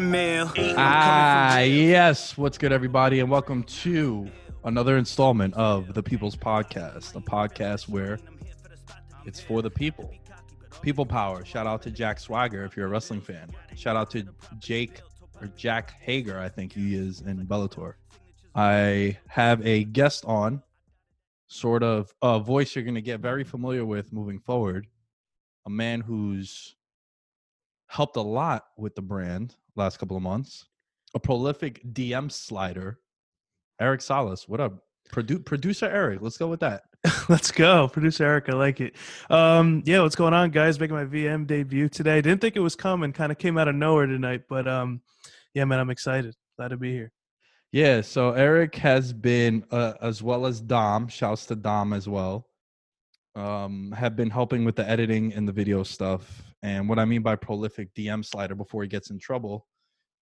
Meal. Ah, yes. What's good, everybody, and welcome to another installment of the People's Podcast, a podcast where it's for the people. People power. Shout out to Jack Swagger if you're a wrestling fan. Shout out to Jake or Jack Hager, I think he is in Bellator. I have a guest on, sort of a voice you're going to get very familiar with moving forward. A man who's helped a lot with the brand last couple of months. A prolific DM slider, Eric Salas. What up? Produ- producer Eric, let's go with that. Let's go, producer Eric. I like it. Um, yeah, what's going on, guys? Making my VM debut today. Didn't think it was coming. Kind of came out of nowhere tonight, but um, yeah, man, I'm excited. Glad to be here. Yeah, so Eric has been, uh, as well as Dom, shouts to Dom as well, um, have been helping with the editing and the video stuff. And what I mean by prolific DM slider before he gets in trouble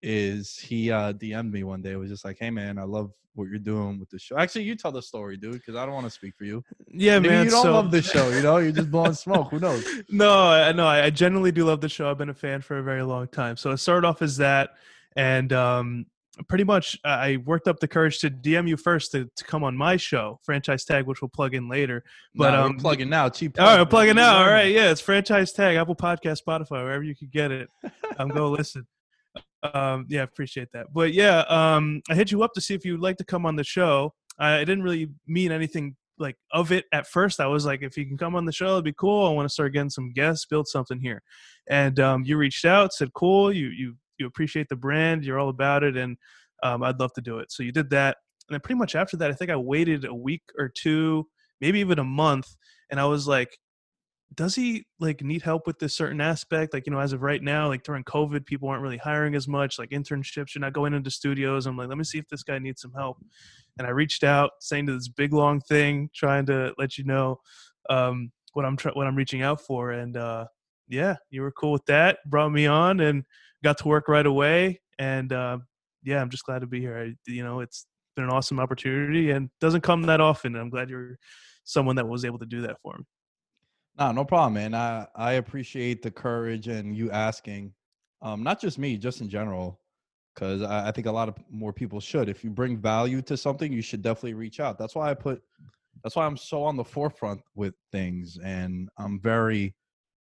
is he uh, DM'd me one day. It was just like, hey, man, I love what you're doing with the show. Actually, you tell the story, dude, because I don't want to speak for you. Yeah, Maybe man. you don't so- love the show, you know? You're just blowing smoke. Who knows? no, I no, I generally do love the show. I've been a fan for a very long time. So it started off as that, and um, pretty much uh, I worked up the courage to DM you first to, to come on my show, Franchise Tag, which we'll plug in later. But we're um, plugging now. Cheap. All right, plug, I'm plugging now. All right, yeah, it's Franchise Tag, Apple Podcast, Spotify, wherever you could get it. I'm go listen. Um, yeah, appreciate that. But yeah, um, I hit you up to see if you'd like to come on the show. I, I didn't really mean anything like of it at first. I was like, if you can come on the show, it'd be cool. I want to start getting some guests, build something here. And um, you reached out, said, cool. You you you appreciate the brand, you're all about it, and um, I'd love to do it. So you did that, and then pretty much after that, I think I waited a week or two, maybe even a month, and I was like, does he like need help with this certain aspect? Like, you know, as of right now, like during COVID, people aren't really hiring as much, like internships, you're not going into studios. I'm like, let me see if this guy needs some help. And I reached out saying to this big long thing, trying to let you know. Um, what I'm try- what I'm reaching out for. And uh, yeah, you were cool with that. Brought me on and got to work right away. And uh, yeah, I'm just glad to be here. I, you know, it's been an awesome opportunity and doesn't come that often. I'm glad you're someone that was able to do that for me. No, no problem, man. I I appreciate the courage and you asking. Um, not just me, just in general, because I, I think a lot of more people should. If you bring value to something, you should definitely reach out. That's why I put. That's why I'm so on the forefront with things, and I'm very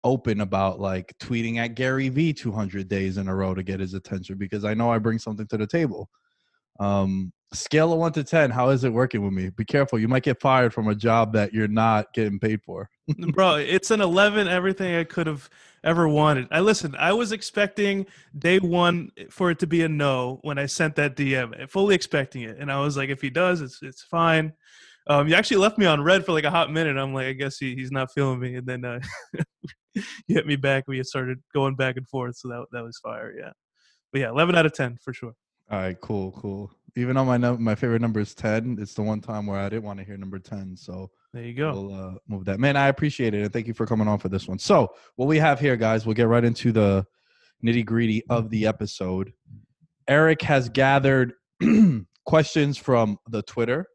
open about like tweeting at Gary V 200 days in a row to get his attention because I know I bring something to the table. Um, scale of one to 10, how is it working with me? Be careful. You might get fired from a job that you're not getting paid for. Bro, it's an 11, everything I could have ever wanted. I listen, I was expecting day one for it to be a no when I sent that DM, fully expecting it. And I was like, if he does, it's, it's fine. Um, you actually left me on read for like a hot minute. I'm like, I guess he, he's not feeling me. And then uh, you hit me back. We started going back and forth. So that, that was fire. Yeah. But yeah, 11 out of 10 for sure. All right, cool, cool. Even though my num- my favorite number is ten, it's the one time where I didn't want to hear number ten. So There you go. we'll uh, move that. Man, I appreciate it, and thank you for coming on for this one. So what we have here, guys, we'll get right into the nitty gritty of the episode. Eric has gathered questions from the Twitter,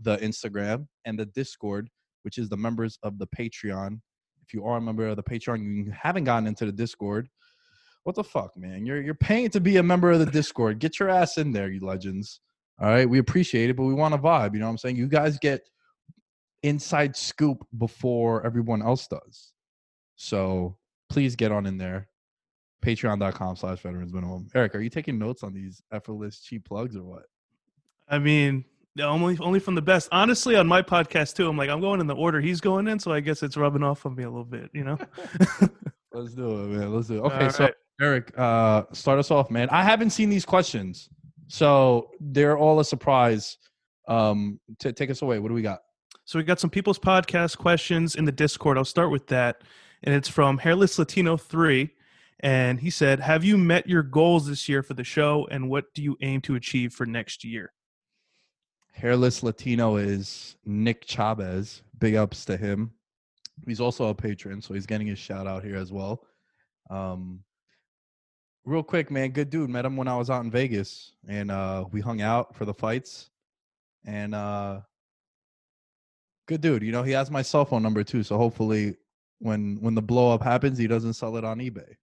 the Instagram, and the Discord, which is the members of the Patreon. If you are a member of the Patreon, you haven't gotten into the Discord. What the fuck, man? You're you're paying to be a member of the Discord. Get your ass in there, you legends. All right, we appreciate it, but we want a vibe. You know what I'm saying? You guys get inside scoop before everyone else does. So please get on in there. Patreon.com slash veterans minimum. Eric, are you taking notes on these effortless cheap plugs or what? I mean, only only from the best. Honestly, on my podcast too, I'm like, I'm going in the order he's going in, so I guess it's rubbing off on me a little bit, you know. Let's do it, man. Let's do it. Okay, All so right. Eric, uh, start us off, man. I haven't seen these questions, so they're all a surprise. Um, to take us away. What do we got? So we got some people's podcast questions in the Discord. I'll start with that, and it's from Hairless Latino Three, and he said, "Have you met your goals this year for the show, and what do you aim to achieve for next year?" Hairless Latino is Nick Chavez. Big ups to him. He's also a patron, so he's getting his shout out here as well. Um, real quick, man, good dude. Met him when I was out in Vegas, and uh, we hung out for the fights. And uh, good dude. You know, he has my cell phone number too, so hopefully, when when the blow up happens, he doesn't sell it on eBay.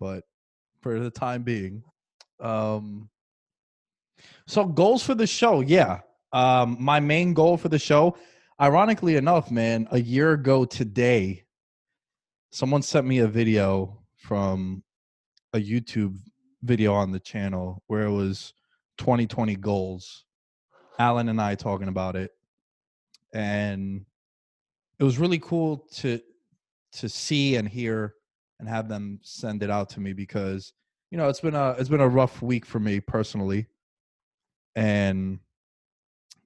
But for the time being, um, so goals for the show, yeah. Um, my main goal for the show, ironically enough, man, a year ago today, someone sent me a video from a YouTube video on the channel where it was 2020 goals. Alan and I talking about it, and it was really cool to to see and hear and have them send it out to me because you know it's been a it's been a rough week for me personally and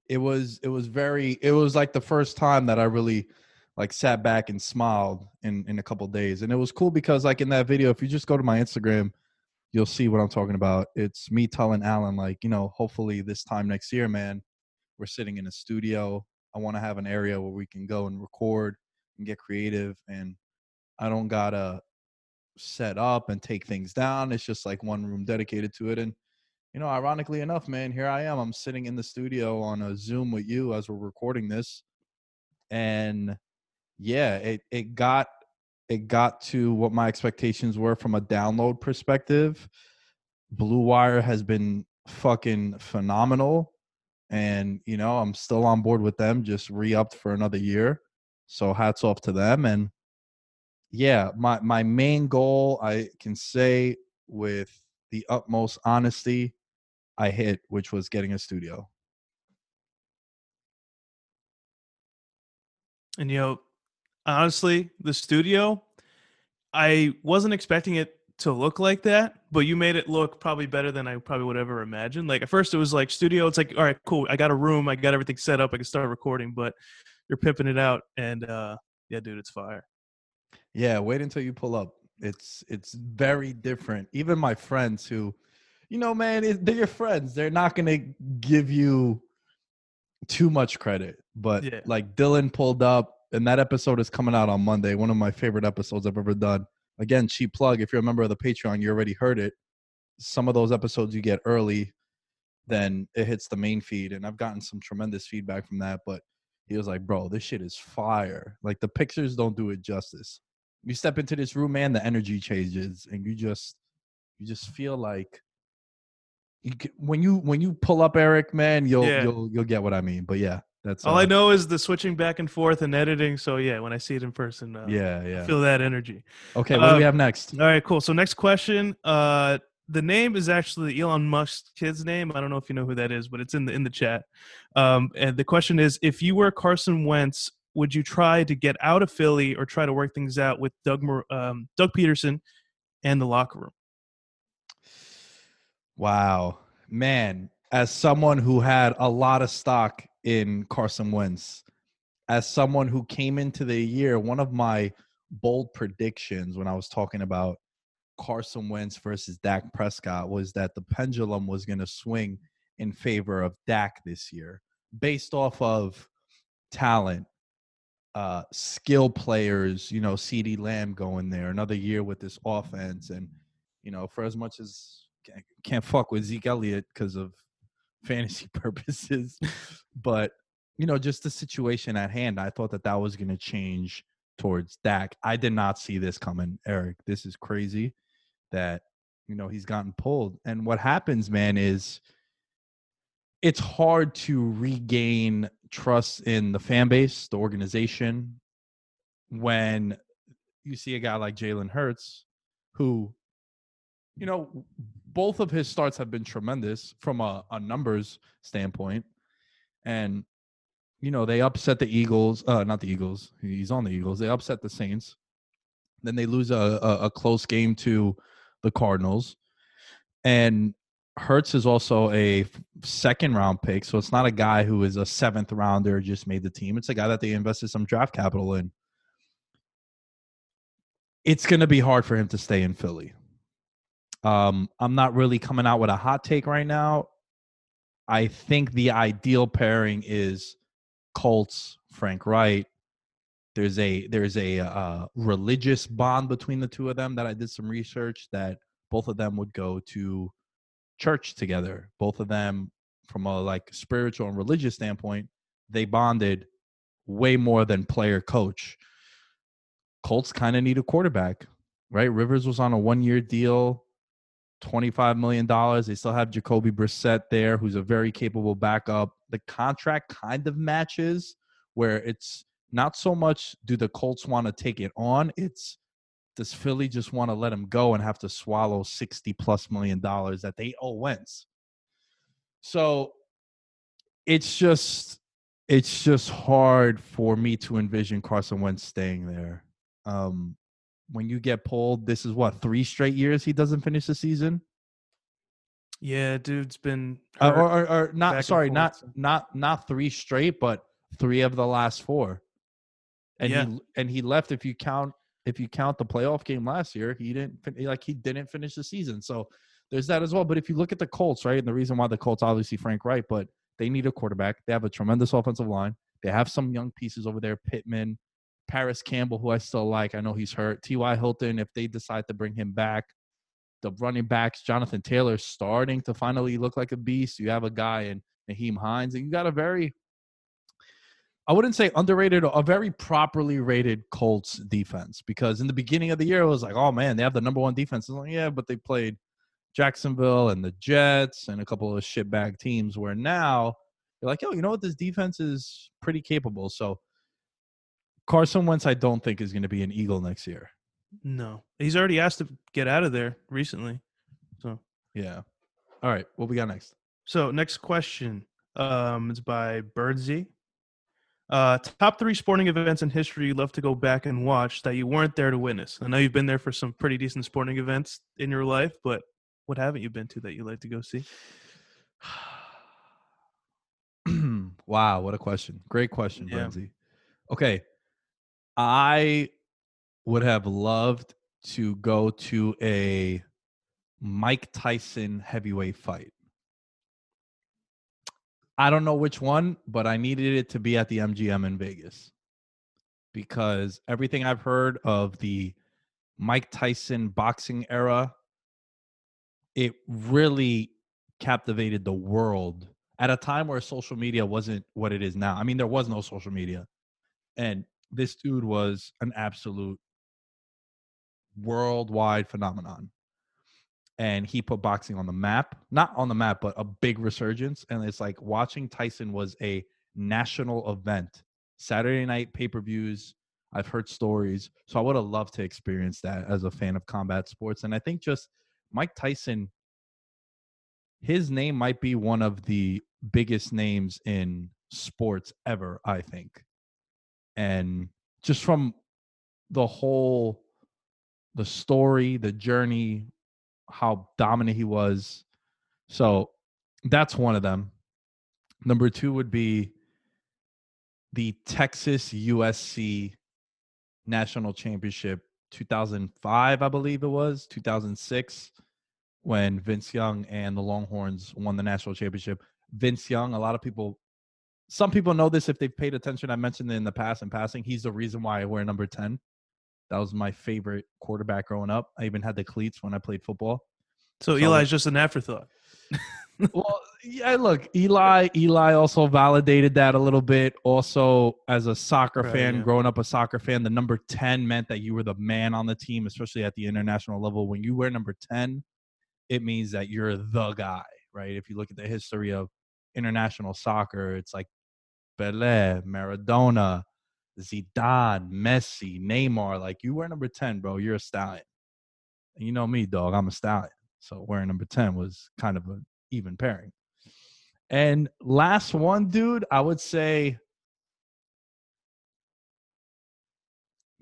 it was it was very it was like the first time that i really like sat back and smiled in in a couple days and it was cool because like in that video if you just go to my instagram you'll see what i'm talking about. It's me telling alan like you know hopefully this time next year man we're sitting in a studio. I want to have an area where we can go and record and get creative and i don't gotta set up and take things down. It's just like one room dedicated to it and you know, ironically enough, man, here I am. I'm sitting in the studio on a Zoom with you as we're recording this. And yeah, it it got it got to what my expectations were from a download perspective. Blue Wire has been fucking phenomenal. And, you know, I'm still on board with them, just re-upped for another year. So hats off to them. And yeah, my my main goal I can say with the utmost honesty I hit, which was getting a studio. And you know, honestly, the studio, I wasn't expecting it to look like that, but you made it look probably better than I probably would ever imagine. Like at first it was like studio, it's like, all right, cool. I got a room, I got everything set up, I can start recording, but you're pimping it out and uh yeah, dude, it's fire. Yeah, wait until you pull up. It's it's very different. Even my friends who, you know, man, it, they're your friends. They're not gonna give you too much credit. But Yeah. like Dylan pulled up and that episode is coming out on Monday. One of my favorite episodes I've ever done. Again, cheap plug. If you're a member of the Patreon, you already heard it. Some of those episodes you get early, then it hits the main feed, and I've gotten some tremendous feedback from that. But he was like, "Bro, this shit is fire. Like the pictures don't do it justice. You step into this room, man, the energy changes, and you just, you just feel like." You, c- when you when you pull up Eric, man, you'll Yeah. you'll you'll get what I mean. But yeah, that's All uh, I know is the switching back and forth and editing. So yeah, when I see it in person, uh, Yeah, I yeah. feel that energy. Okay, what do we Uh, have next? All right, cool. So next question. Uh, the name is actually Elon Musk's kid's name. I don't know if you know who that is, but it's in the in the chat. Um, and the question is, if you were Carson Wentz, would you try to get out of Philly or try to work things out with Doug um, Doug Pederson and the locker room? Wow, man! As someone who had a lot of stock in Carson Wentz, as someone who came into the year, one of my bold predictions when I was talking about Carson Wentz versus Dak Prescott was that the pendulum was going to swing in favor of Dak this year, based off of talent, uh, skill players. You know, CeeDee Lamb going there another year with this offense, and you know, for as much as can't, fuck with Zeke Elliott because of fantasy purposes, but you know, just the situation at hand, I thought that that was going to change towards Dak. I did not see this coming, Eric. This is crazy that you know he's gotten pulled. And what happens, man, is it's hard to regain trust in the fan base, the organization, when you see a guy like Jalen Hurts, who, you know, both of his starts have been tremendous from a, a numbers standpoint. And, you know, they upset the Eagles, uh, not the Eagles, he's on the Eagles. They upset the Saints. Then they lose a, a, a close game to the Cardinals. And Hurts is also a second round pick, so it's not a guy who is a seventh rounder just made the team. It's a guy that they invested some draft capital in. It's going to be hard for him to stay in Philly. Um, I'm not really coming out with a hot take right now. I think the ideal pairing is Colts, Frank Reich. There's a there's a uh, religious bond between the two of them that I did some research that both of them would go to church together. Both of them, from a like spiritual and religious standpoint, they bonded way more than player coach. Colts kind of need a quarterback, right? Rivers was on a one year deal, $25 million. They still have Jacoby Brissett there, who's a very capable backup. The contract kind of matches where it's not so much do the Colts want to take it on, it's does Philly just want to let him go and have to swallow 60 plus million dollars that they owe Wentz? So it's just it's just hard for me to envision Carson Wentz staying there. Um when you get pulled, this is what three straight years he doesn't finish the season, Yeah, dude's been uh, or, or, or not. Sorry, not not not three straight, but three of the last four. And Yeah. he and he left. If you count if you count the playoff game last year, he didn't fin- like he didn't finish the season. So there's that as well. But if you look at the Colts, right, and the reason why the Colts obviously Frank Reich, but they need a quarterback. They have a tremendous offensive line. They have some young pieces over there, Pittman, Parris Campbell, who I still like. I know he's hurt. T.Y. Hilton, if they decide to bring him back, the running backs, Jonathan Taylor starting to finally look like a beast. You have a guy in Nyheim Hines, and you got a very, I wouldn't say underrated, a very properly rated Colts defense. Because in the beginning of the year, it was like, oh man, they have the number one defense. It's like, yeah, but they played Jacksonville and the Jets and a couple of shitbag teams. Where now you're like, oh, you know what, this defense is pretty capable. So Carson Wentz, I don't think is going to be an Eagle next year. no, he's already asked to get out of there recently. So Yeah. All right, what we got next? So next question um, is by Birdsey. Uh, top three sporting events in history you'd love to go back and watch that you weren't there to witness. I know you've been there for some pretty decent sporting events in your life, but what haven't you been to that you'd like to go see? wow, what a question. Great question, Yeah. Okay. I would have loved to go to a Mike Tyson heavyweight fight. I don't know which one, but I needed it to be at the MGM in Vegas. because everything I've heard of the Mike Tyson boxing era, it really captivated the world at a time where social media wasn't what it is now. I mean, there was no social media. And this dude was an absolute worldwide phenomenon. And he put boxing on the map, not on the map, but a big resurgence. And it's like watching Tyson was a national event. Saturday night pay per views. I've heard stories. So I would have loved to experience that as a fan of combat sports. And I think just Mike Tyson, his name might be one of the biggest names in sports ever, I think. And just from the whole the story, the journey, how dominant he was. So that's one of them. Number two would be the Texas USC National Championship 2005, I believe it was, 2006, when Vince Young and the Longhorns won the national championship. Vince Young, a lot of people, some people know this if they've paid attention. I mentioned it in the past in passing. He's the reason why I wear number 10. That was my favorite quarterback growing up. I even had the cleats when I played football. So, so Eli's just an afterthought. well, yeah, look, Eli, Eli also validated that a little bit. Also, as a soccer right, fan, yeah. growing up a soccer fan, the number 10 meant that you were the man on the team, especially at the international level. When you wear number 10, it means that you're the guy, right? If you look at the history of international soccer, it's like Pelé, Maradona, Zidane, Messi, Neymar. Like you wear number 10, bro, you're a stallion. And you know me, dog, I'm a stallion. So wearing number 10 was kind of an even pairing. And last one, dude, I would say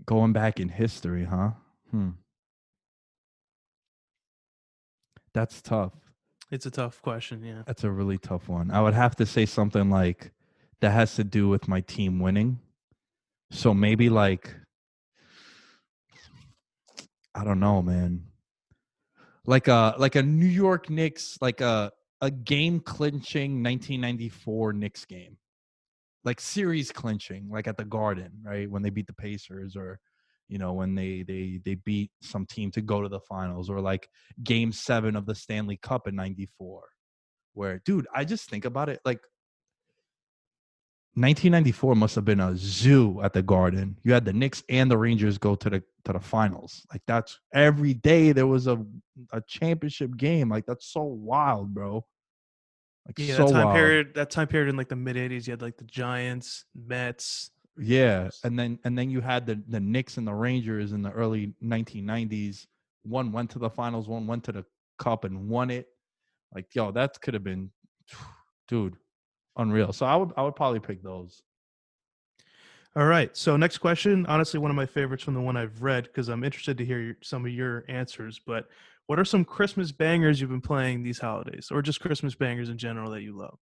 going back in history, huh? Hmm. That's tough. It's a tough question, yeah. That's a really tough one. I would have to say something like that has to do with my team winning. So maybe like I don't know, man. Like a like a New York Knicks, like a a game clinching 1994 Knicks game. Like series clinching, like at the Garden, right? When they beat the Pacers or you know, when they they they beat some team to go to the finals or like game 7 of the Stanley Cup in 94. Where dude, I just think about it like 1994 must have been a zoo at the Garden. You had the Knicks and the Rangers go to the to the finals. Like that's every day there was a a championship game. Like that's so wild, bro. Like yeah, so that time wild. period. That time period in like the mid 80s, you had like the Giants, Mets. Yeah, and then and then you had the the Knicks and the Rangers in the early 1990s. One went to the finals, one went to the cup and won it. Like yo, that could have been, dude unreal. So I would I would probably pick those. All right. So next question, honestly, one of my favorites from the one I've read because I'm interested to hear some of your answers. But what are some Christmas bangers you've been playing these holidays, or just Christmas bangers in general that you love?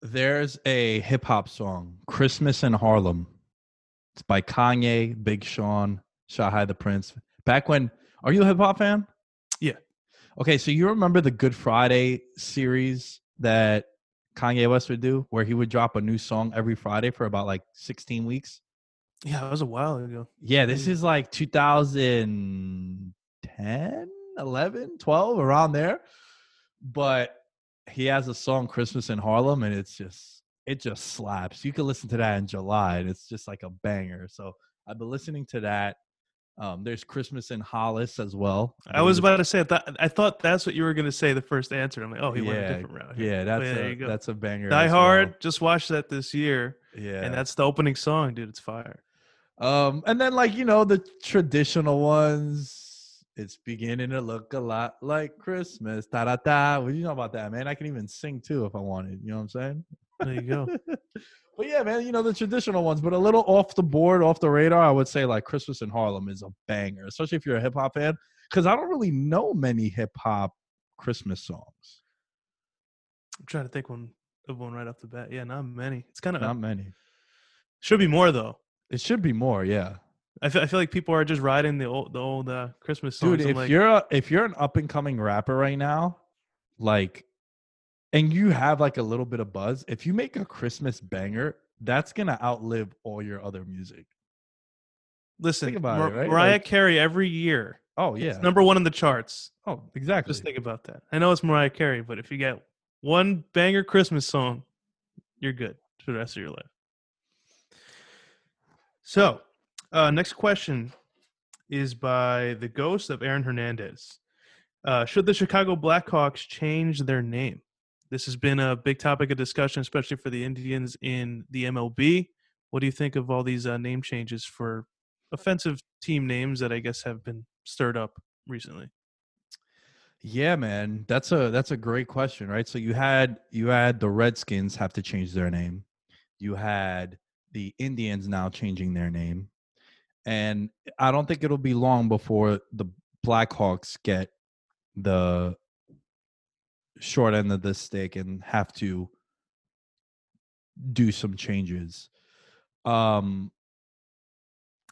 There's a hip hop song, "Christmas in Harlem." It's by Kanye, Big Sean, CyHi the Prynce. Back when, are you a hip hop fan? Yeah. Okay, so you remember the Good Friday series that Kanye West would do, where he would drop a new song every Friday for about like 16 weeks. Yeah, that was a while ago. Yeah, this is like 2010, 11, 12, around there. But he has a song Christmas in Harlem and it's just it just slaps. You can listen to that in July and it's just like a banger. So I've been listening to that um, there's Christmas in Hollis as well. I, I was about to say I thought, I thought that's what you were going to say the first answer. I'm like, oh, he yeah, went a different route. Here. Yeah, that's a, that's a banger. Die Hard. Well. Just watched that this year. Yeah, and that's the opening song, dude. It's fire. Um, and then like you know the traditional ones. It's beginning to look a lot like Christmas. Ta da da. What do you know about that, man? I can even sing too if I wanted. You know what I'm saying? There you go. But yeah, man, you know the traditional ones, but a little off the board, off the radar. I would say like Christmas in Harlem is a banger, especially if you're a hip hop fan, because I don't really know many hip hop Christmas songs. I'm trying to think one of one right off the bat. Yeah, not many. It's kind of not many. Should be more though. It should be more. Yeah. I feel, I feel like people are just riding the old the old uh, Christmas songs. Dude, if like, you're a, if you're an up and coming rapper right now, like and you have like a little bit of buzz, if you make a Christmas banger, that's gonna outlive all your other music. Listen, Think about Mar- it, right? Mariah Like- Carey every year, Oh yeah. it's number one in the charts. oh, exactly. Just think about that. I know it's Mariah Carey, but if you get one banger Christmas song, you're good for the rest of your life. So, uh, next question is by the ghost of Aaron Hernandez. Uh, should the Chicago Blackhawks change their name? This has been a big topic of discussion, especially for the Indians in the MLB. What do you think of all these uh, name changes for offensive team names that I guess have been stirred up recently? Yeah, man, that's a that's a great question, right? So you had you had the Redskins have to change their name. You had the Indians now changing their name. And I don't think it'll be long before the Blackhawks get the short end of the stick and have to do some changes. Um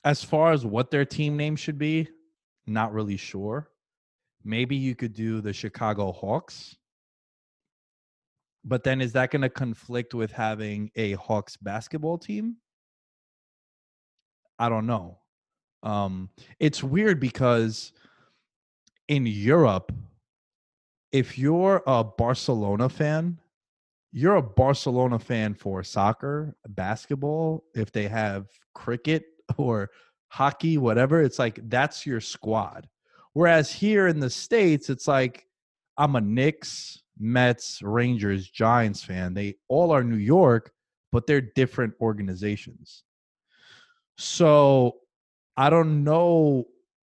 as far as what their team name should be, not really sure. Maybe you could do the Chicago Hawks. But then is that going to conflict with having a Hawks basketball team? I don't know. Um it's weird because in Europe if you're a Barcelona fan, you're a Barcelona fan for soccer, basketball, if they have cricket or hockey, whatever, it's like that's your squad. Whereas here in the States, it's like I'm a Knicks, Mets, Rangers, Giants fan. They all are New York, but they're different organizations. So I don't know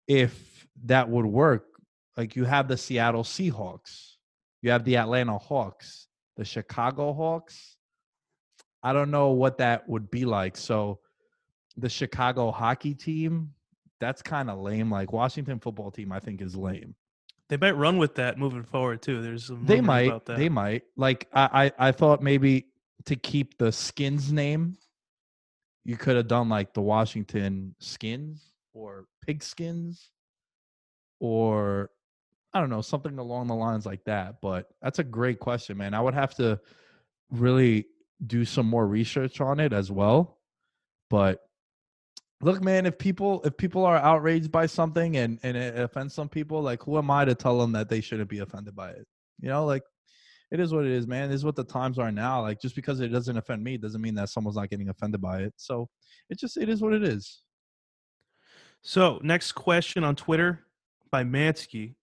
if that would work. Like you have the Seattle Seahawks, you have the Atlanta Hawks, the Chicago Hawks. I don't know what that would be like. So the Chicago hockey team, that's kind of lame. Like Washington football team, I think is lame. They might run with that moving forward too. There's some They might. about that. They might. Like I, I, I thought maybe to keep the skins name, you could have done like the Washington skins or pigskins or I don't know, something along the lines like that. But that's a great question, man. I would have to really do some more research on it as well. But look, man, if people if people are outraged by something and and it offends some people, like who am I to tell them that they shouldn't be offended by it? You know, like it is what it is, man. This is what the times are now. Like just because it doesn't offend me doesn't mean that someone's not getting offended by it. So it just it is what it is. So, next question on Twitter by Mansky.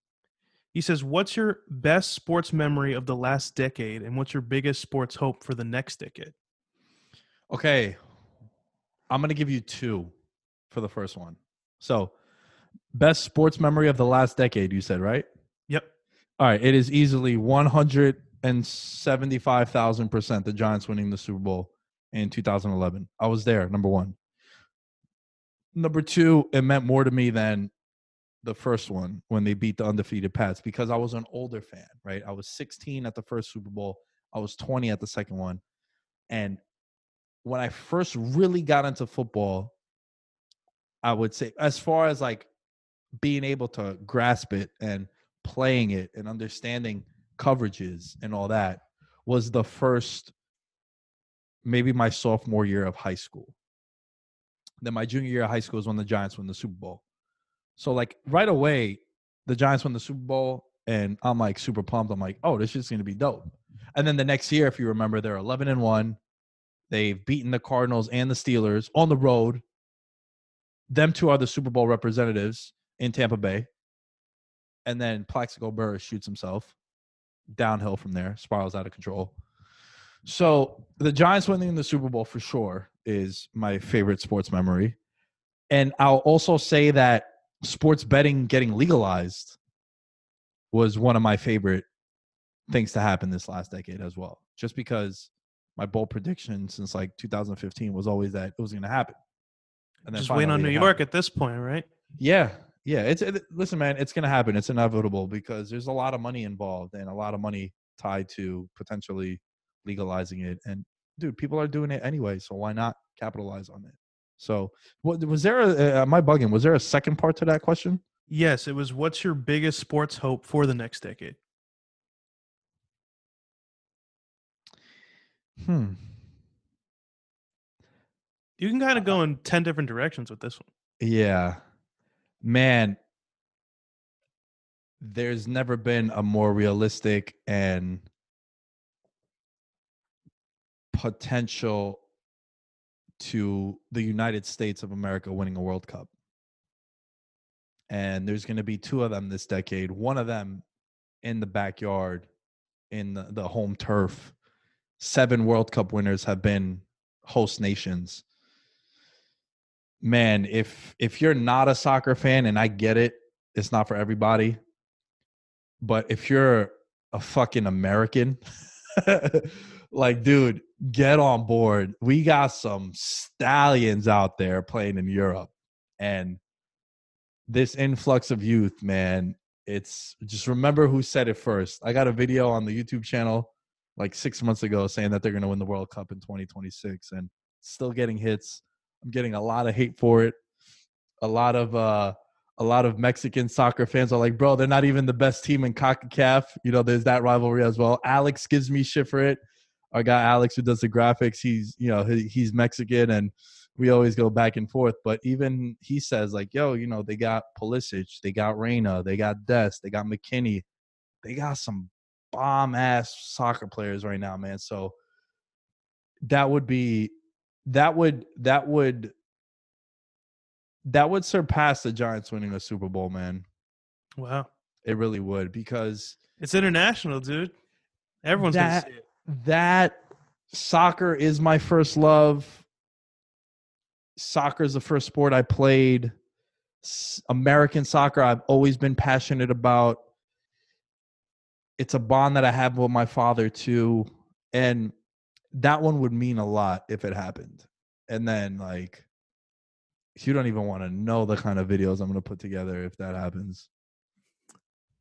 He says, What's your best sports memory of the last decade, and what's your biggest sports hope for the next decade? Okay. I'm going to give you two for the first one. So, best sports memory of the last decade, you said, right? Yep. All right. It is easily 175,000% the Giants winning the Super Bowl in 2011. I was there, number one. Number two, it meant more to me than the first one when they beat the undefeated Pats because I was an older fan, right? I was 16 at the first Super Bowl, I was 20 at the second one. And when I first really got into football, I would say, as far as like being able to grasp it and playing it and understanding coverages and all that, was the first, maybe my sophomore year of high school. Then my junior year of high school is when the Giants won the Super Bowl. So like right away, the Giants won the Super Bowl, and I'm like super pumped. I'm like, oh, this is gonna be dope. And then the next year, if you remember, they're 11 and one. They've beaten the Cardinals and the Steelers on the road. Them two are the Super Bowl representatives in Tampa Bay. And then Plaxico Burress shoots himself downhill from there, spirals out of control. So the Giants winning the Super Bowl for sure is my favorite sports memory. And I'll also say that sports betting getting legalized was one of my favorite things to happen this last decade as well. Just because my bold prediction since like 2015 was always that it was going to happen. And Just wait on New York happened. at this point, right? Yeah, yeah. It's it, listen, man. It's going to happen. It's inevitable because there's a lot of money involved and a lot of money tied to potentially legalizing it. And dude, people are doing it anyway, so why not capitalize on it? So, what was there? A, uh, am I bugging? Was there a second part to that question? Yes, it was what's your biggest sports hope for the next decade? Hmm. You can kind of go in 10 different directions with this one. Yeah. Man, there's never been a more realistic and potential to the United States of America winning a World Cup. And there's going to be two of them this decade. One of them in the backyard, in the, the home turf. Seven World Cup winners have been host nations. Man, if if you're not a soccer fan, and I get it, it's not for everybody. But if you're a fucking American, like, dude, get on board. We got some stallions out there playing in Europe. And this influx of youth, man, it's just remember who said it first. I got a video on the YouTube channel like six months ago saying that they're going to win the World Cup in 2026 and still getting hits. I'm getting a lot of hate for it. A lot of, uh, a lot of Mexican soccer fans are like, bro, they're not even the best team in CONCACAF. You know, there's that rivalry as well. Alex gives me shit for it. Our guy Alex, who does the graphics, he's you know he, he's Mexican, and we always go back and forth. But even he says like, yo, you know, they got Pulisic, they got Reyna, they got Dest, they got McKennie, they got some bomb ass soccer players right now, man. So that would be that would that would that would surpass the Giants winning a Super Bowl, man. Wow. It really would because It's international, dude. Everyone's That- gonna see it. That soccer is my first love. Soccer is the first sport I played. American soccer, I've always been passionate about. It's a bond that I have with my father too. And that one would mean a lot if it happened. And then, like, you don't even want to know the kind of videos I'm going to put together if that happens.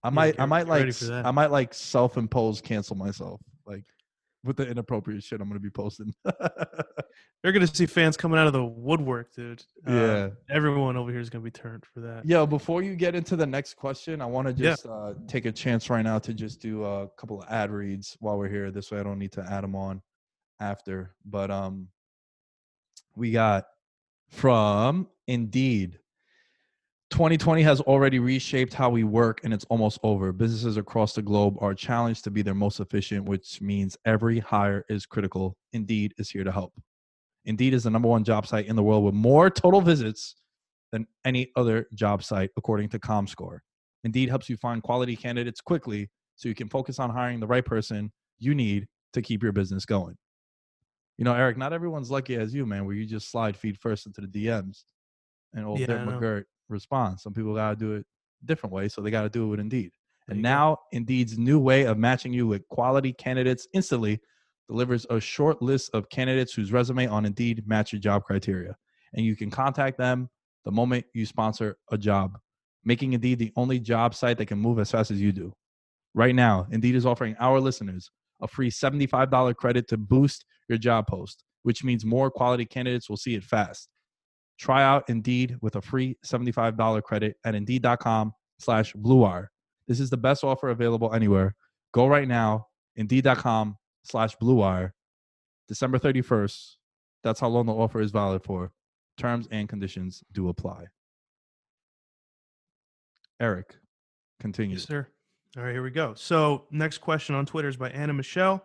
I Yeah, might, I might like, ready for s- that. I might like self-impose cancel myself, like with the inappropriate shit I'm going to be posting. They're gonna see fans coming out of the woodwork, dude. Uh, yeah. Everyone over here is gonna be turned for that. Yo, before you get into the next question, I want to Yeah. just uh, take a chance right now to just do a couple of ad reads while we're here. This way, I don't need to add them on after. But um, we got from Indeed. 2020 has already reshaped how we work, and it's almost over. Businesses across the globe are challenged to be their most efficient, which means every hire is critical. Indeed is here to help. Indeed is the number one job site in the world with more total visits than any other job site, according to ComScore. Indeed helps you find quality candidates quickly so you can focus on hiring the right person you need to keep your business going. You know, Eric, not everyone's lucky as you, man, where you just slide feed first into the DMs and old Yeah, Dick. McGirt responds. Some people got to do it different way, so they got to do it with Indeed. And now, Indeed's new way of matching you with quality candidates instantly delivers a short list of candidates whose resume on Indeed match your job criteria. And you can contact them the moment you sponsor a job, making Indeed the only job site that can move as fast as you do. Right now, Indeed is offering our listeners a free $75 credit to boost your job post, which means more quality candidates will see it fast. Try out Indeed with a free $75 credit at Indeed.com slash BlueWire. This is the best offer available anywhere. Go right now, Indeed.com slash BlueWire, December 31st. That's how long the offer is valid for. Terms and conditions do apply. Eric, continue. Yes, sir. All right, here we go. So, next question on Twitter is by Anna Michelle.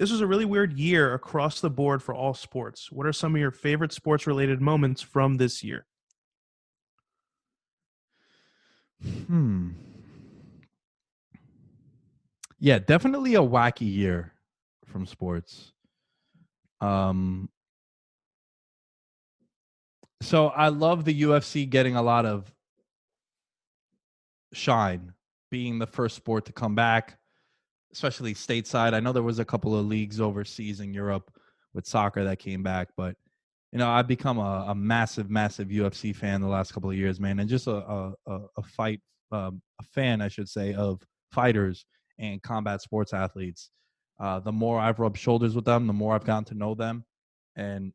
This was a really weird year across the board for all sports. What are some of your favorite sports related moments from this year? Hmm. Yeah, definitely a wacky year from sports. Um so I love the UFC getting a lot of shine, being the first sport to come back, especially stateside. I know there was a couple of leagues overseas in Europe with soccer that came back, but you know, I've become a, a massive, massive UFC fan the last couple of years, man, and just a a, a, fight, um, a fan, I should say, of fighters and combat sports athletes. Uh, the more I've rubbed shoulders with them, the more I've gotten to know them. And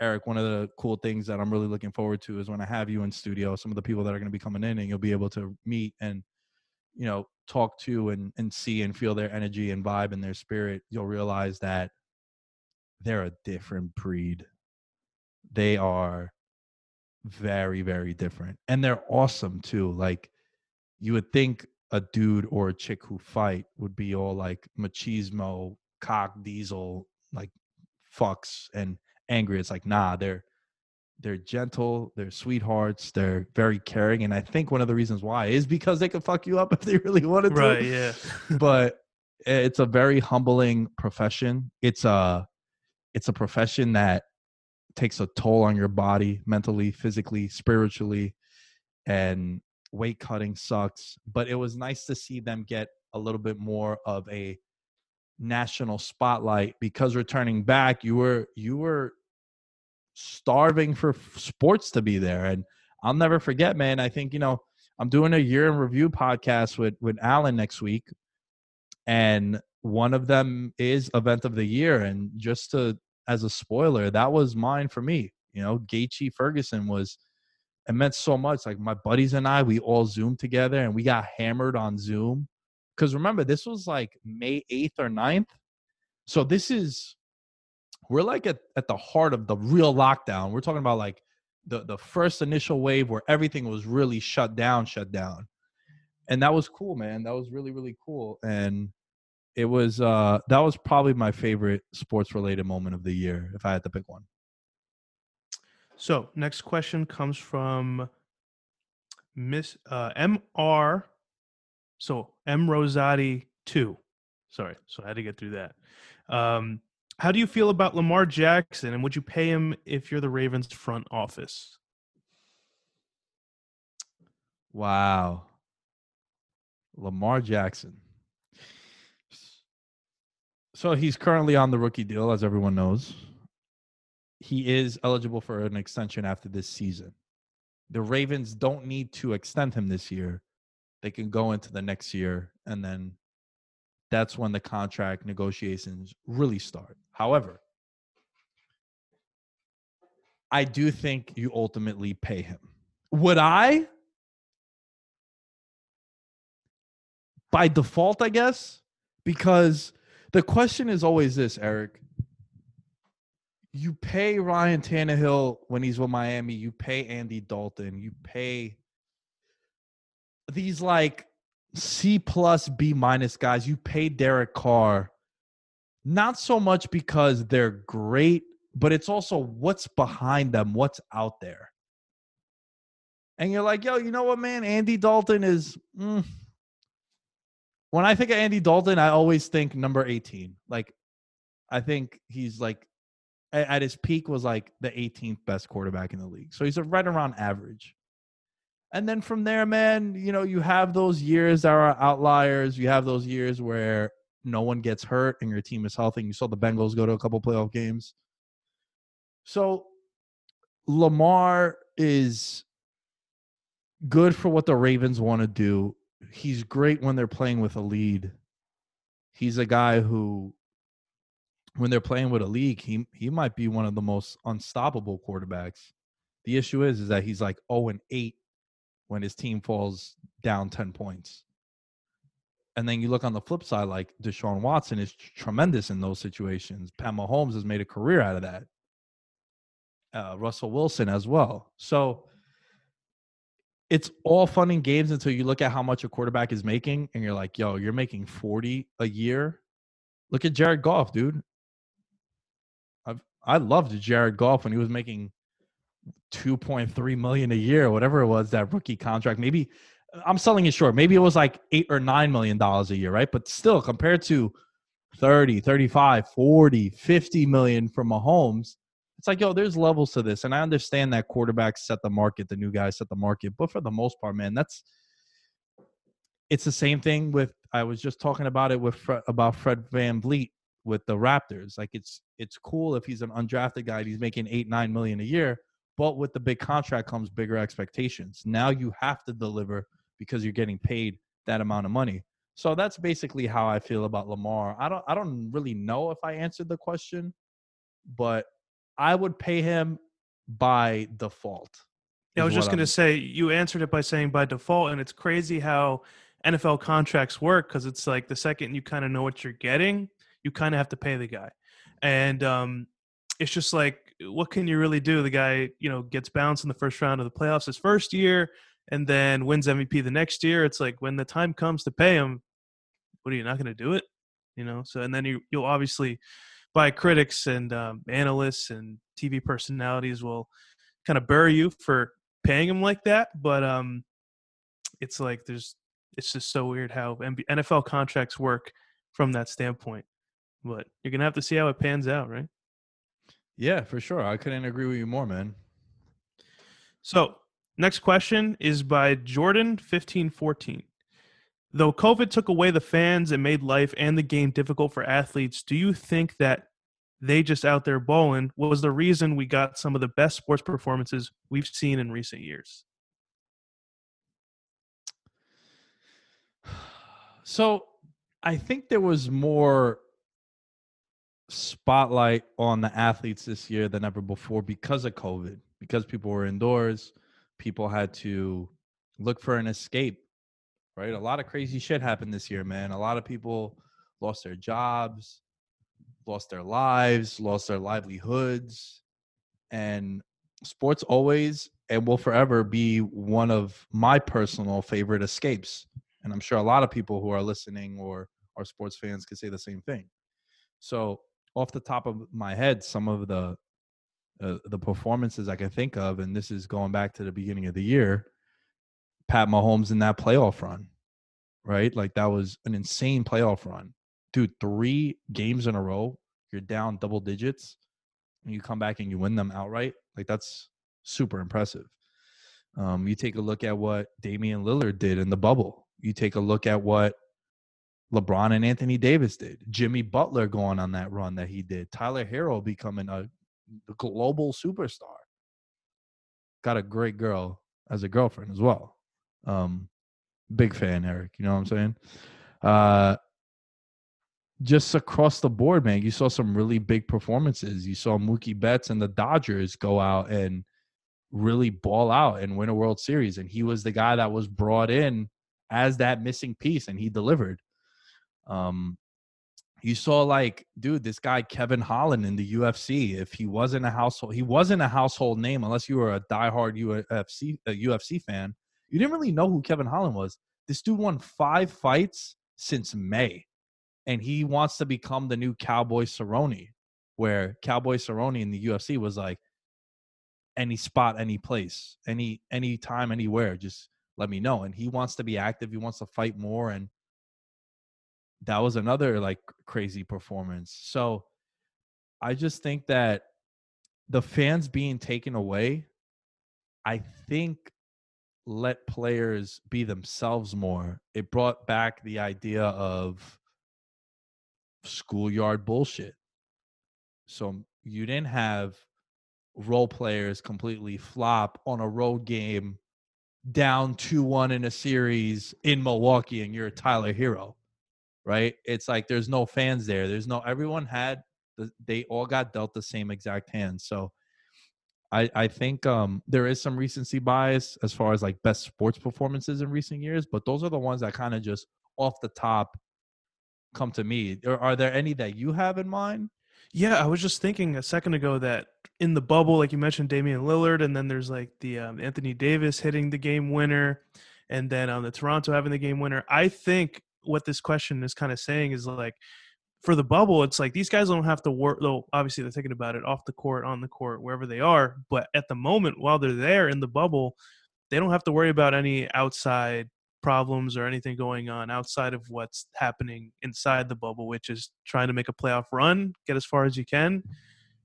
Eric, one of the cool things that I'm really looking forward to is when I have you in studio, some of the people that are going to be coming in, and you'll be able to meet and you know talk to and and see and feel their energy and vibe and their spirit. You'll realize that they're a different breed they are very, very different. And they're awesome too. Like you would think a dude or a chick who fight would be all like machismo, cock diesel, like fucks and angry. It's like, nah, they're they're gentle, they're sweethearts, they're very caring. And I think one of the reasons why is because they could fuck you up if they really wanted to. Right, yeah. but it's a very humbling profession. It's a it's a profession that takes a toll on your body mentally, physically, spiritually, and weight cutting sucks. But it was nice to see them get a little bit more of a national spotlight because returning back, you were you were starving for sports to be there. And I'll never forget, man. I think, you know, I'm doing a year in review podcast with with Alan next week. And one of them is event of the year. And just to as a spoiler, that was mine for me. You know, Gaethje Ferguson was it meant so much. Like my buddies and I, we all zoomed together and we got hammered on Zoom. Because remember, this was like May 8th or 9th. So this is we're like at, at the heart of the real lockdown. We're talking about like the the first initial wave where everything was really shut down, shut down. And that was cool, man. That was really, really cool. And it was uh that was probably my favorite sports related moment of the year if I had to pick one. So next question comes from Miss uh, Mr. So M Rosati two. Sorry, so I had to get through that. Um, how do you feel about Lamar Jackson, and would you pay him if you're the Ravens front office? Wow, Lamar Jackson. So he's currently on the rookie deal, as everyone knows. He is eligible for an extension after this season. The Ravens don't need to extend him this year. They can go into the next year, and then that's when the contract negotiations really start. However, I do think you ultimately pay him. Would I? By default, I guess, because the question is always this, Eric. You pay Ryan Tannehill when he's with Miami, you pay Andy Dalton, you pay these like C plus B minus guys. You pay Derek Carr not so much because they're great, but it's also what's behind them, what's out there. And you're like, yo, you know what, man? Andy Dalton is. Mm. When I think of Andy Dalton, I always think number 18. Like, I think he's like at his peak was like the 18th best quarterback in the league. So he's right around average. And then from there, man, you know, you have those years that are outliers. You have those years where no one gets hurt and your team is healthy. And you saw the Bengals go to a couple playoff games. So Lamar is good for what the Ravens want to do. He's great when they're playing with a lead. He's a guy who when they're playing with a league, he he might be one of the most unstoppable quarterbacks. The issue is is that he's like 0 and 8 when his team falls down 10 points. And then you look on the flip side, like Deshaun Watson is tremendous in those situations. Pat Mahomes has made a career out of that. Uh, Russell Wilson as well. So it's all fun and games until you look at how much a quarterback is making and you're like, yo, you're making 40 a year. Look at Jared Goff, dude. I've, I loved Jared Goff when he was making 2.3 million a year, whatever it was, that rookie contract. Maybe I'm selling it short. Maybe it was like eight or nine million dollars a year, right? But still, compared to 30, 35, 40, 50 million from Mahomes, it's like, yo, there's levels to this. And I understand that quarterbacks set the market, the new guys set the market. But for the most part, man, that's it's the same thing with I was just talking about it with Fred, about Fred Van VanVleet with the Raptors. Like it's it's cool if he's an undrafted guy, he's making eight, nine million a year but with the big contract comes bigger expectations. Now you have to deliver because you're getting paid that amount of money. So that's basically how I feel about Lamar. I don't I don't really know if I answered the question, but I would pay him by default. Yeah, I was just going to say you answered it by saying by default and it's crazy how NFL contracts work cuz it's like the second you kind of know what you're getting, you kind of have to pay the guy. And um it's just like what can you really do? The guy, you know, gets bounced in the first round of the playoffs his first year, and then wins MVP the next year. It's like when the time comes to pay him, what are you not going to do it? You know. So and then you you'll obviously by critics and um, analysts and TV personalities will kind of bury you for paying him like that. But um, it's like there's it's just so weird how NFL contracts work from that standpoint. But you're gonna have to see how it pans out, right? Yeah, for sure. I couldn't agree with you more, man. So next question is by Jordan fifteen fourteen. Though COVID took away the fans and made life and the game difficult for athletes, do you think that they just out there balling was the reason we got some of the best sports performances we've seen in recent years? So I think there was more spotlight on the athletes this year than ever before because of COVID, because people were indoors, people had to look for an escape, right? A lot of crazy shit happened this year, man. A lot of people lost their jobs, lost their lives, lost their livelihoods. And sports always and will forever be one of my personal favorite escapes and i'm sure a lot of people who are listening or are sports fans could say the same thing so off the top of my head some of the uh, the performances i can think of and this is going back to the beginning of the year pat mahomes in that playoff run right? Like that was an insane playoff run. Dude three games in a row you're down double digits and you come back and you win them outright? Like that's super impressive. Um, you take a look at what Damian Lillard did in the bubble. You take a look at what LeBron and Anthony Davis did, Jimmy Butler going on that run that he did, Tyler Herro becoming a global superstar. Got a great girl as a girlfriend as well. Um, big fan, Eric. You know what I'm saying? Uh, just across the board, man, you saw some really big performances. You saw Mookie Betts and the Dodgers go out and really ball out and win a World Series. And he was the guy that was brought in as that missing piece, and he delivered. Um, you saw like, dude, this guy Kevin Holland in the UFC. If he wasn't a household, he wasn't a household name unless you were a diehard UFC a UFC fan. You didn't really know who Kevin Holland was. This dude won five fights since May, and he wants to become the new Cowboy Cerrone, where Cowboy Cerrone in the UFC was like, any spot, any place, any any time, anywhere. Just let me know. And he wants to be active. He wants to fight more. And that was another like crazy performance. So I just think that the fans being taken away, I think let players be themselves more. It brought back the idea of schoolyard bullshit. So you didn't have role players completely flop on a road game down 2-1 in a series in Milwaukee and you're a Tyler Herro, right? It's like there's no fans there. There's no everyone had the, they all got dealt the same exact hand. So I I think um there is some recency bias as far as like best sports performances in recent years, but those are the ones that kind of just off the top come to me. Are, are there any that you have in mind? Yeah, I was just thinking a second ago that in the bubble, like you mentioned, Damian Lillard, and then there's like the um, Anthony Davis hitting the game winner, and then on um, the Toronto having the game winner. I think what this question is kind of saying is like, for the bubble, it's like these guys don't have to work. Though obviously they're thinking about it off the court, on the court, wherever they are. But at the moment, while they're there in the bubble, they don't have to worry about any outside problems or anything going on outside of what's happening inside the bubble, which is trying to make a playoff run, get as far as you can,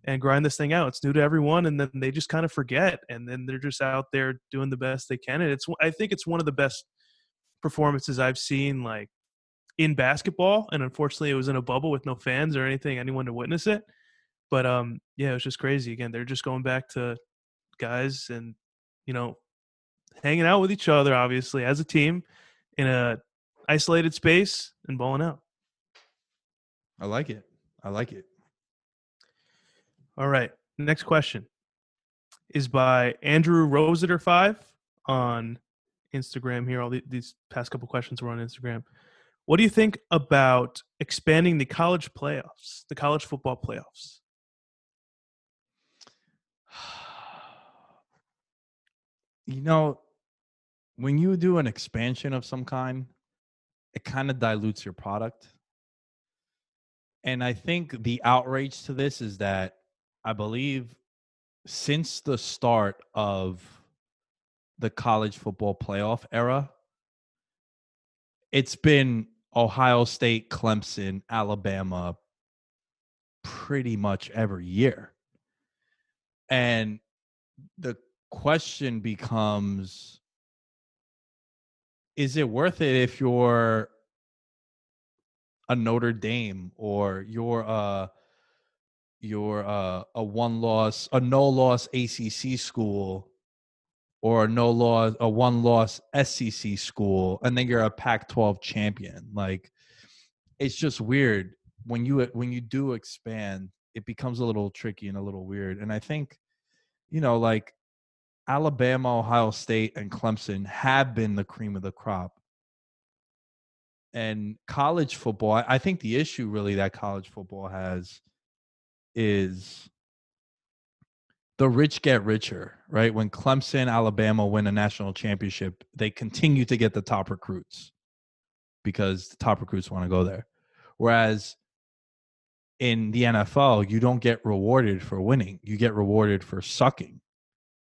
and grind this thing out. It's new to everyone, and then they just kind of forget, and then they're just out there doing the best they can. And it's I think it's one of the best performances I've seen like in basketball. And unfortunately, it was in a bubble with no fans or anything, anyone to witness it. But um, yeah, it was just crazy. Again, they're just going back to guys and you know hanging out with each other, obviously as a team, in a isolated space and balling out. I like it. I like it. All right. Next question is by Andrew Roseter five on Instagram. Here, all these past couple questions were on Instagram. What do you think about expanding the college playoffs, the college football playoffs? You know, when you do an expansion of some kind, it kind of dilutes your product. And I think the outrage to this is that I believe since the start of the college football playoff era, it's been Ohio State, Clemson, Alabama pretty much every year. And the question becomes is it worth it if you're a Notre Dame or you're a you're a, a one loss a no loss ACC school or no loss a one loss SEC school and then you're a Pac-12 champion. Like it's just weird. When you when you do expand it becomes a little tricky and a little weird. And I think you know like Alabama, Ohio State, and Clemson have been the cream of the crop. And college football, I think the issue really that college football has is the rich get richer, right? When Clemson, Alabama win a national championship, they continue to get the top recruits because the top recruits want to go there. Whereas in the NFL, you don't get rewarded for winning, you get rewarded for sucking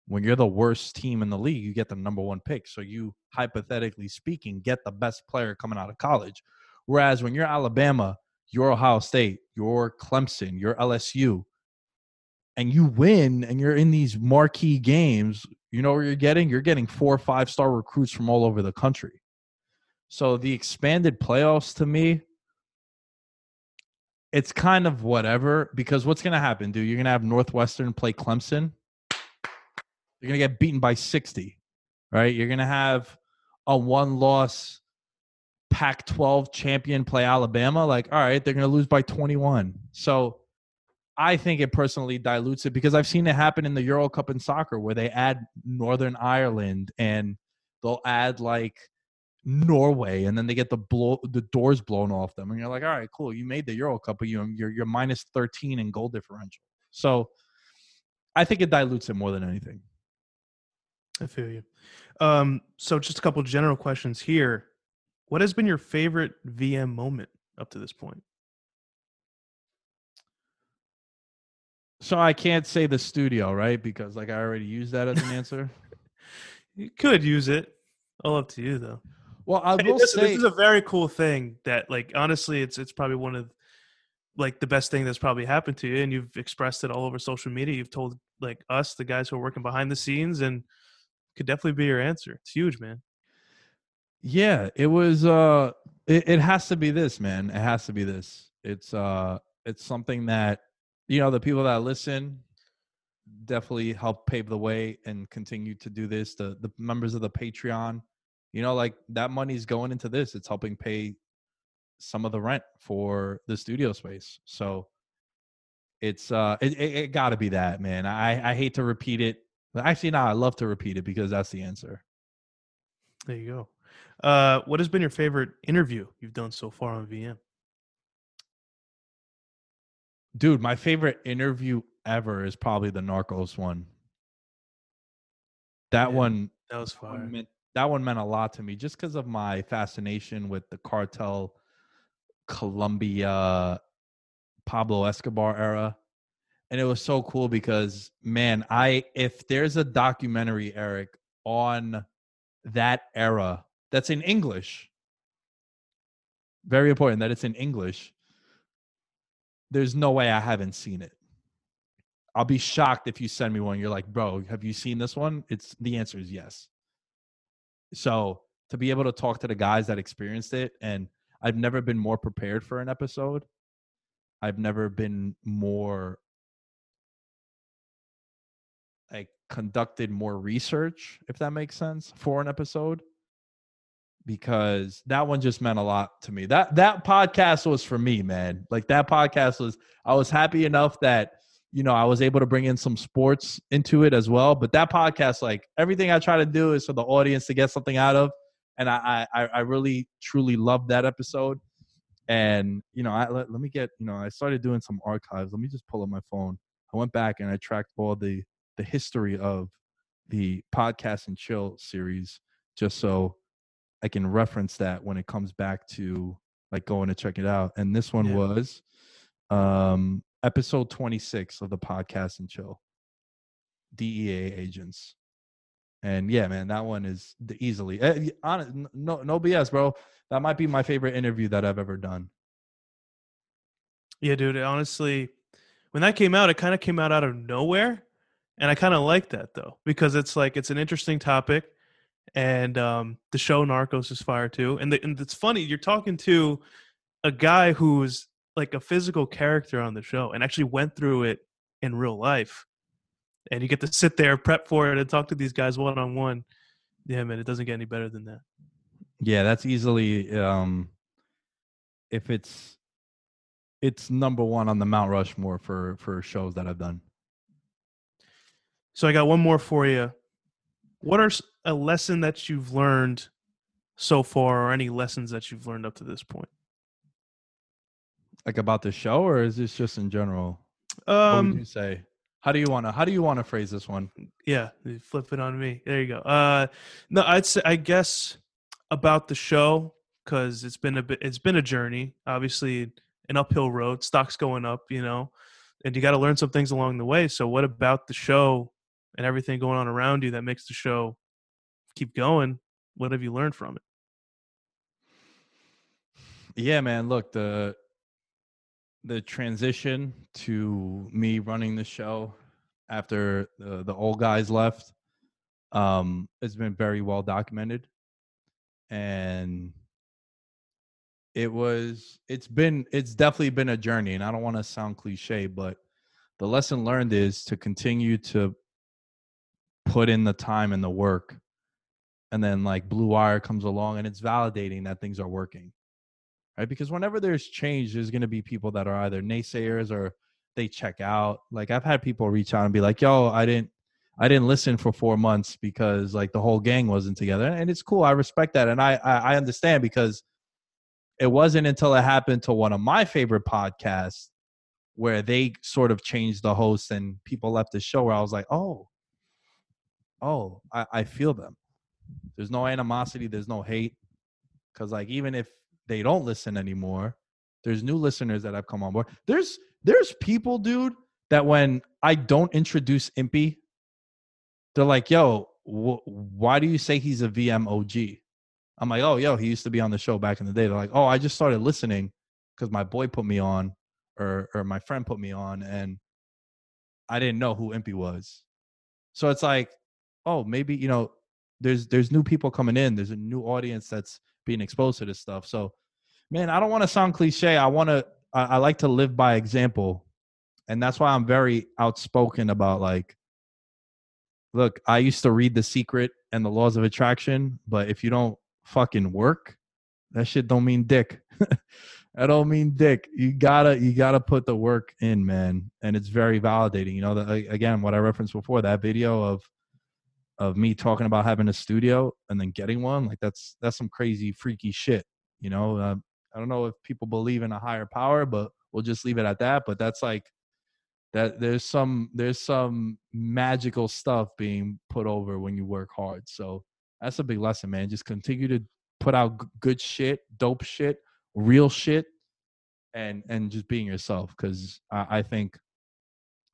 when you're the worst team in the league, you get the number one pick. So you, hypothetically speaking, get the best player coming out of college. Whereas when you're Alabama, you're Ohio State, you're Clemson, you're LSU, and you win and you're in these marquee games, you know where you're getting? You're getting four or five star recruits from all over the country. So the expanded playoffs to me, it's kind of whatever because what's going to happen, dude? You're going to have Northwestern play Clemson you're going to get beaten by 60, right? You're going to have a one loss Pac 12 champion play Alabama. Like, all right, they're going to lose by 21. So I think it personally dilutes it because I've seen it happen in the Euro Cup in soccer where they add Northern Ireland and they'll add like Norway and then they get the blow the doors blown off them and you're like all right cool you made the Euro Cup but you you're you're minus 13 in goal differential so I think it dilutes it more than anything I feel you. Um, so just a couple general questions here. What has been your favorite VM moment up to this point? So I can't say the studio, right? Because like I already used that as an answer. you could use it. All up to you though. Well, I will this, say this is a very cool thing that like honestly it's it's probably one of like the best thing that's probably happened to you and you've expressed it all over social media. You've told like us, the guys who are working behind the scenes and could definitely be your answer. It's huge, man. Yeah, it was uh it, it has to be this, man. It has to be this. It's uh it's something that you know the people that listen definitely help pave the way and continue to do this. The the members of the Patreon, you know, like that money's going into this. It's helping pay some of the rent for the studio space. So it's uh it, it, it got to be that man i i hate to repeat it but actually, no, I love to repeat it because that's the answer. There you go. Uh, what has been your favorite interview you've done so far on VM? Dude, my favorite interview ever is probably the Narcos one. That Yeah, one, That was that one meant that one meant a lot to me just because of my fascination with the cartel, Colombia, Pablo Escobar era and it was so cool because man i if there's a documentary eric on that era that's in english very important that it's in english there's no way i haven't seen it. I'll be shocked if you send me one you're like bro have you seen this one? It's the answer is yes. So to be able to talk to the guys that experienced it and i've never been more prepared for an episode. I've never been more like conducted more research if that makes sense for an episode because that one just meant a lot to me. That that podcast was for me man. Like that podcast was i was happy enough that you know i was able to bring in some sports into it as well. But that podcast like everything i try to do is for the audience to get something out of. And i i, I really truly loved that episode. And you know I, let, let me get you know i started doing some archives. Let me just pull up my phone. I went back and i tracked all the the history of the podcast and chill series just so I can reference that when it comes back to like going to check it out. And this one Yeah. was um episode 26 of the podcast and chill. DEA agents. And yeah, man, that one is the easily eh, honest, no no BS, bro. That might be my favorite interview that I've ever done. Yeah, dude. Honestly, when that came out, it kind of came out out of nowhere, and I kind of like that though because it's like it's an interesting topic, and um, the show Narcos is fire too. And, the, and it's funny you're talking to a guy who's like a physical character on the show and actually went through it in real life, and you get to sit there, prep for it, and talk to these guys one on one. Yeah, man, it doesn't get any better than that. Yeah, that's easily um if it's it's number one on the Mount Rushmore for for shows that I've done. So I got one more for you. What are a lesson that you've learned so far, or any lessons that you've learned up to this point? Like about the show, or is this just in general? what Um, you say? How do you wanna how do you wanna phrase this one? yeah, you flip it on me. There you go. Uh, no, I'd say I guess about the show because it's been a bit. It's been a journey. Obviously, an uphill road. Stocks going up, you know, and you got to learn some things along the way. So, what about the show and everything going on around you that makes the show keep going? What have you learned from it? Yeah, man. Look, the the transition to me running the show after the, the old guys left um has been very well documented and it was it's been it's definitely been a journey and i don't want to sound cliche but the lesson learned is to continue to put in the time and the work and then like blue wire comes along and it's validating that things are working right? Because whenever there's change there's going to be people that are either naysayers or they check out. Like i've had people reach out and be like yo i didn't i didn't listen for four months because like the whole gang wasn't together. And it's cool i respect that and i i, I understand because it wasn't until it happened to one of my favorite podcasts where they sort of changed the host and people left the show where i was like oh oh i, I feel them there's no animosity there's no hate because like even if they don't listen anymore there's new listeners that have come on board. There's there's people dude that when i don't introduce impy they're like yo wh- why do you say he's a vm og i'm like oh yo he used to be on the show back in the day. They're like oh i just started listening because my boy put me on or or my friend put me on and i didn't know who impy was. So it's like oh maybe you know there's there's new people coming in there's a new audience that's being exposed to this stuff. So man i don't want to sound cliche i want to I, I like to live by example. And that's why i'm very outspoken about like look i used to read the secret and the laws of attraction but if you don't fucking work that shit don't mean dick. That don't mean dick. You gotta you gotta put the work in man. And it's very validating you know the, again what i referenced before that video of of me talking about having a studio and then getting one like that's that's some crazy freaky shit you know uh, i don't know if people believe in a higher power but we'll just leave it at that but that's like that there's some there's some magical stuff being put over when you work hard so that's a big lesson man just continue to put out good shit dope shit real shit and and just being yourself because I, I think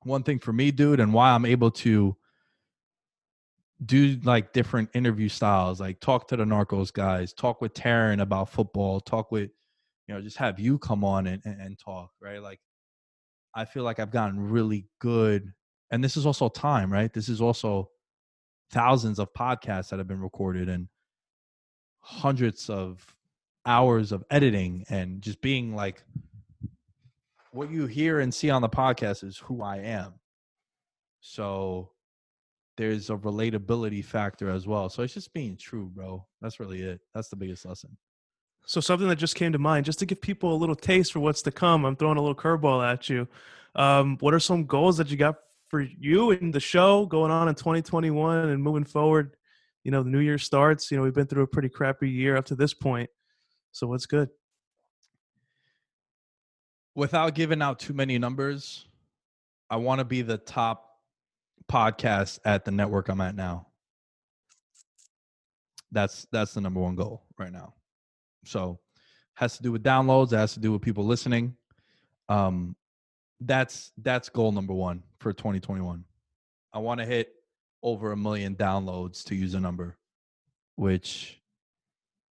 one thing for me dude and why i'm able to do like different interview styles like talk to the narcos guys talk with Taryn about football talk with you know just have you come on and, and, and talk right? Like i feel like i've gotten really good and this is also time right? This is also thousands of podcasts that have been recorded and hundreds of hours of editing and just being like what you hear and see on the podcast is who i am. So there's a relatability factor as well. So it's just being true, bro. That's really it. That's the biggest lesson. So something that just came to mind, just to give people a little taste for what's to come. I'm throwing a little curveball at you. Um, what are some goals that you got for you and the show going on in 2021 and moving forward? You know, the new year starts. You know, we've been through a pretty crappy year up to this point. So what's good? Without giving out too many numbers, I want to be the top podcast at the network I'm at now. That's that's the number one goal right now. So has to do with downloads, it has to do with people listening. Um that's that's goal number 1 for 2021. I want to hit over a million downloads to use a number, which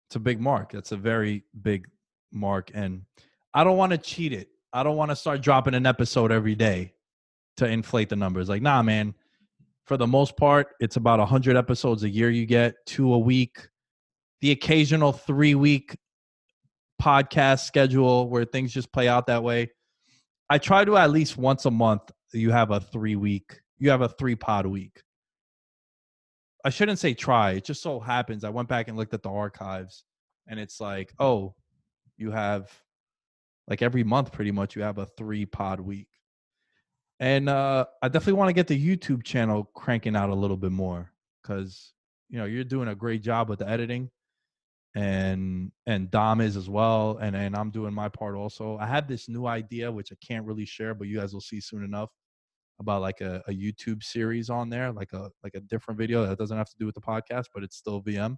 it's a big mark. That's a very big mark and I don't want to cheat it. I don't want to start dropping an episode every day to inflate the numbers. Like, nah, man. For the most part, it's about 100 episodes a year you get, two a week. The occasional three week podcast schedule where things just play out that way. I try to at least once a month, you have a three week, you have a three pod week. I shouldn't say try. It just so happens I went back and looked at the archives and it's like, oh, you have like every month pretty much you have a three pod week and uh i definitely want to get the youtube channel cranking out a little bit more because you know you're doing a great job with the editing and and dom is as well and and i'm doing my part also. I have this new idea which i can't really share but you guys will see soon enough about like a, a youtube series on there like a like a different video that doesn't have to do with the podcast but it's still vm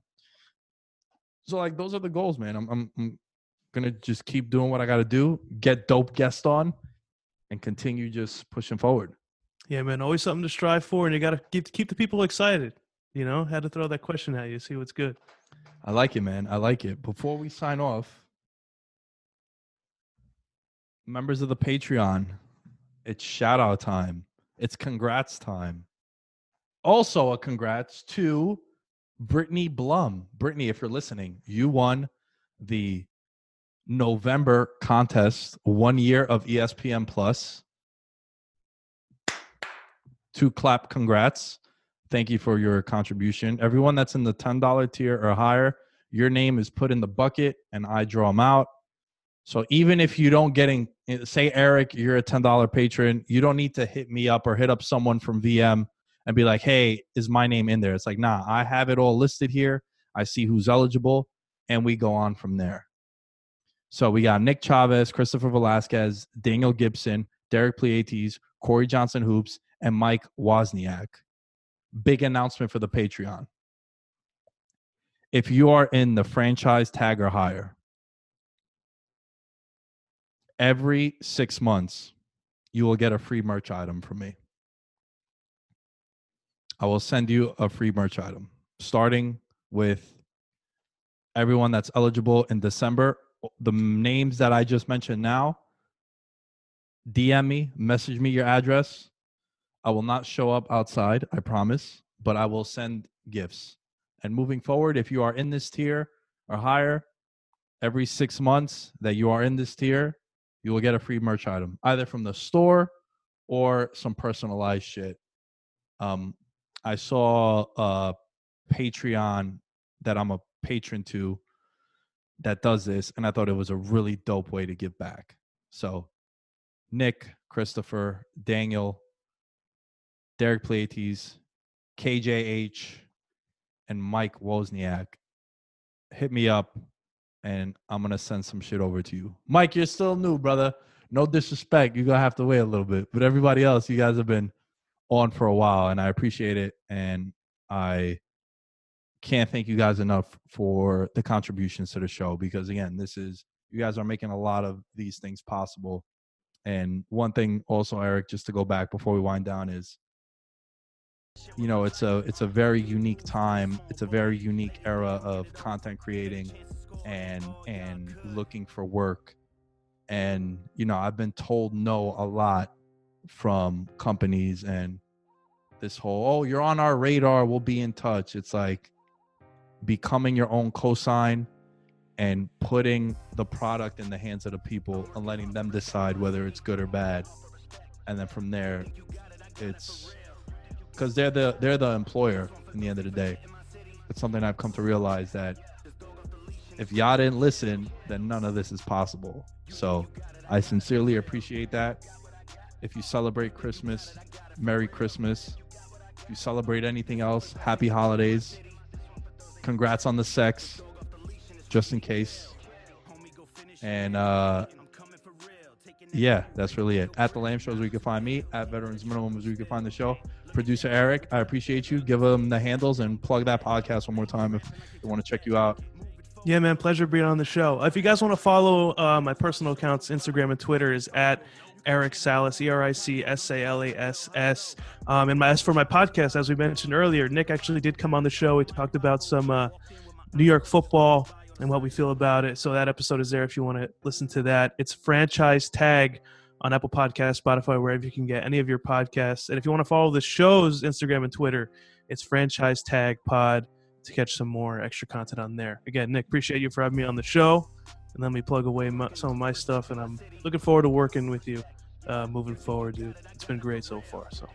so like those are the goals man. I'm i'm, I'm gonna just keep doing what I gotta do, get dope guests on, and continue just pushing forward. Yeah, man, always something to strive for, and you gotta keep keep the people excited. You know, had to throw that question at you, see what's good. I like it, man. I like it. Before we sign off, members of the Patreon, it's shout out time. It's congrats time. Also, a congrats to Brittany Blum. Brittany, if you're listening, you won the November contest, one year of ESPN Plus. Two clap congrats. Thank you for your contribution. Everyone that's in the $10 tier or higher, your name is put in the bucket and I draw them out. So even if you don't getting eh, say Eric, you're a $10 patron, you don't need to hit me up or hit up someone from VM and be like, "Hey, is my name in there?" It's like, "Nah, I have it all listed here. I see who's eligible and we go on from there." So we got Nick Chavez, Christopher Velasquez, Daniel Gibson, Derek Pleiades, Corey Johnson Hoops, and Mike Wozniak. Big announcement for the Patreon. If you are in the franchise tag or higher, every six months, you will get a free merch item from me. I will send you a free merch item, starting with everyone that's eligible in December the names that I just mentioned now, DM me, message me your address. I will not show up outside, I promise, but I will send gifts. And moving forward, if you are in this tier or higher, every six months that you are in this tier, you will get a free merch item, either from the store or some personalized shit. Um, I saw a Patreon that I'm a patron to that does this, and I thought it was a really dope way to give back. So, Nick, Christopher, Daniel, Derek Pleiades, KJH, and Mike Wozniak, hit me up, and I'm gonna send some shit over to you. Mike, you're still new, brother. No disrespect, you're gonna have to wait a little bit, but everybody else, you guys have been on for a while, and I appreciate it, and I can't thank you guys enough for the contributions to the show because again, this is you guys are making a lot of these things possible. And one thing also, Eric, just to go back before we wind down is you know it's a it's a very unique time. It's a very unique era of content creating and and looking for work. And you know i've been told no a lot from companies and this whole oh you're on our radar. We'll be in touch. It's like becoming your own cosign and putting the product in the hands of the people and letting them decide whether it's good or bad. And then from there it's because they're the they're the employer in the end of the day. It's something i've come to realize that if y'all didn't listen then none of this is possible. So i sincerely appreciate that. If you celebrate christmas merry christmas. If you celebrate anything else happy holidays congrats on the sex, just in case. And uh, yeah, that's really it. At the Lamb Shows, where you can find me. At Veterans Minimum is where you can find the show. producer Eric, I appreciate you. Give them the handles and plug that podcast one more time if they want to check you out. Yeah, man, pleasure being on the show. If you guys want to follow uh, my personal accounts, Instagram and Twitter is at Eric Salas, E R I C S A L A S S. Um, and my, as for my podcast, as we mentioned earlier, Nick actually did come on the show. We talked about some uh, New York football and what we feel about it. So that episode is there if you want to listen to that. It's franchise tag on Apple Podcasts, Spotify, wherever you can get any of your podcasts. And if you want to follow the show's Instagram and Twitter, it's franchise tag pod to catch some more extra content on there. Again, Nick, appreciate you for having me on the show. And let me plug away my, some of my stuff. And I'm looking forward to working with you uh, moving forward, dude. It's been great so far. So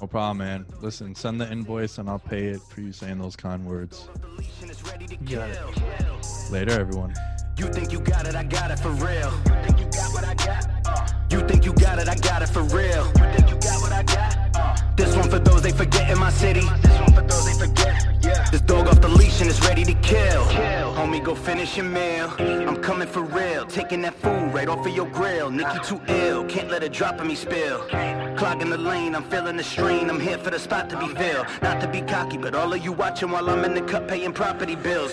No problem, man. Listen, send the invoice and I'll pay it for you saying those kind words. got it. Later, everyone. You think you got it, I got it for real. You think you got what I got? Uh. You think you got it, I got it for real. You think you got what I got? This one for those they forget in my city. This one for those they forget. Yeah. This dog off the leash and it's ready to kill. kill. Homie, go finish your meal. I'm coming for real. Taking that food right off of your grill. You too ill. Can't let a drop of me spill. Clogging the lane, I'm feeling the strain. I'm here for the spot to be filled. Not to be cocky, but all of you watching while I'm in the cut paying property bills.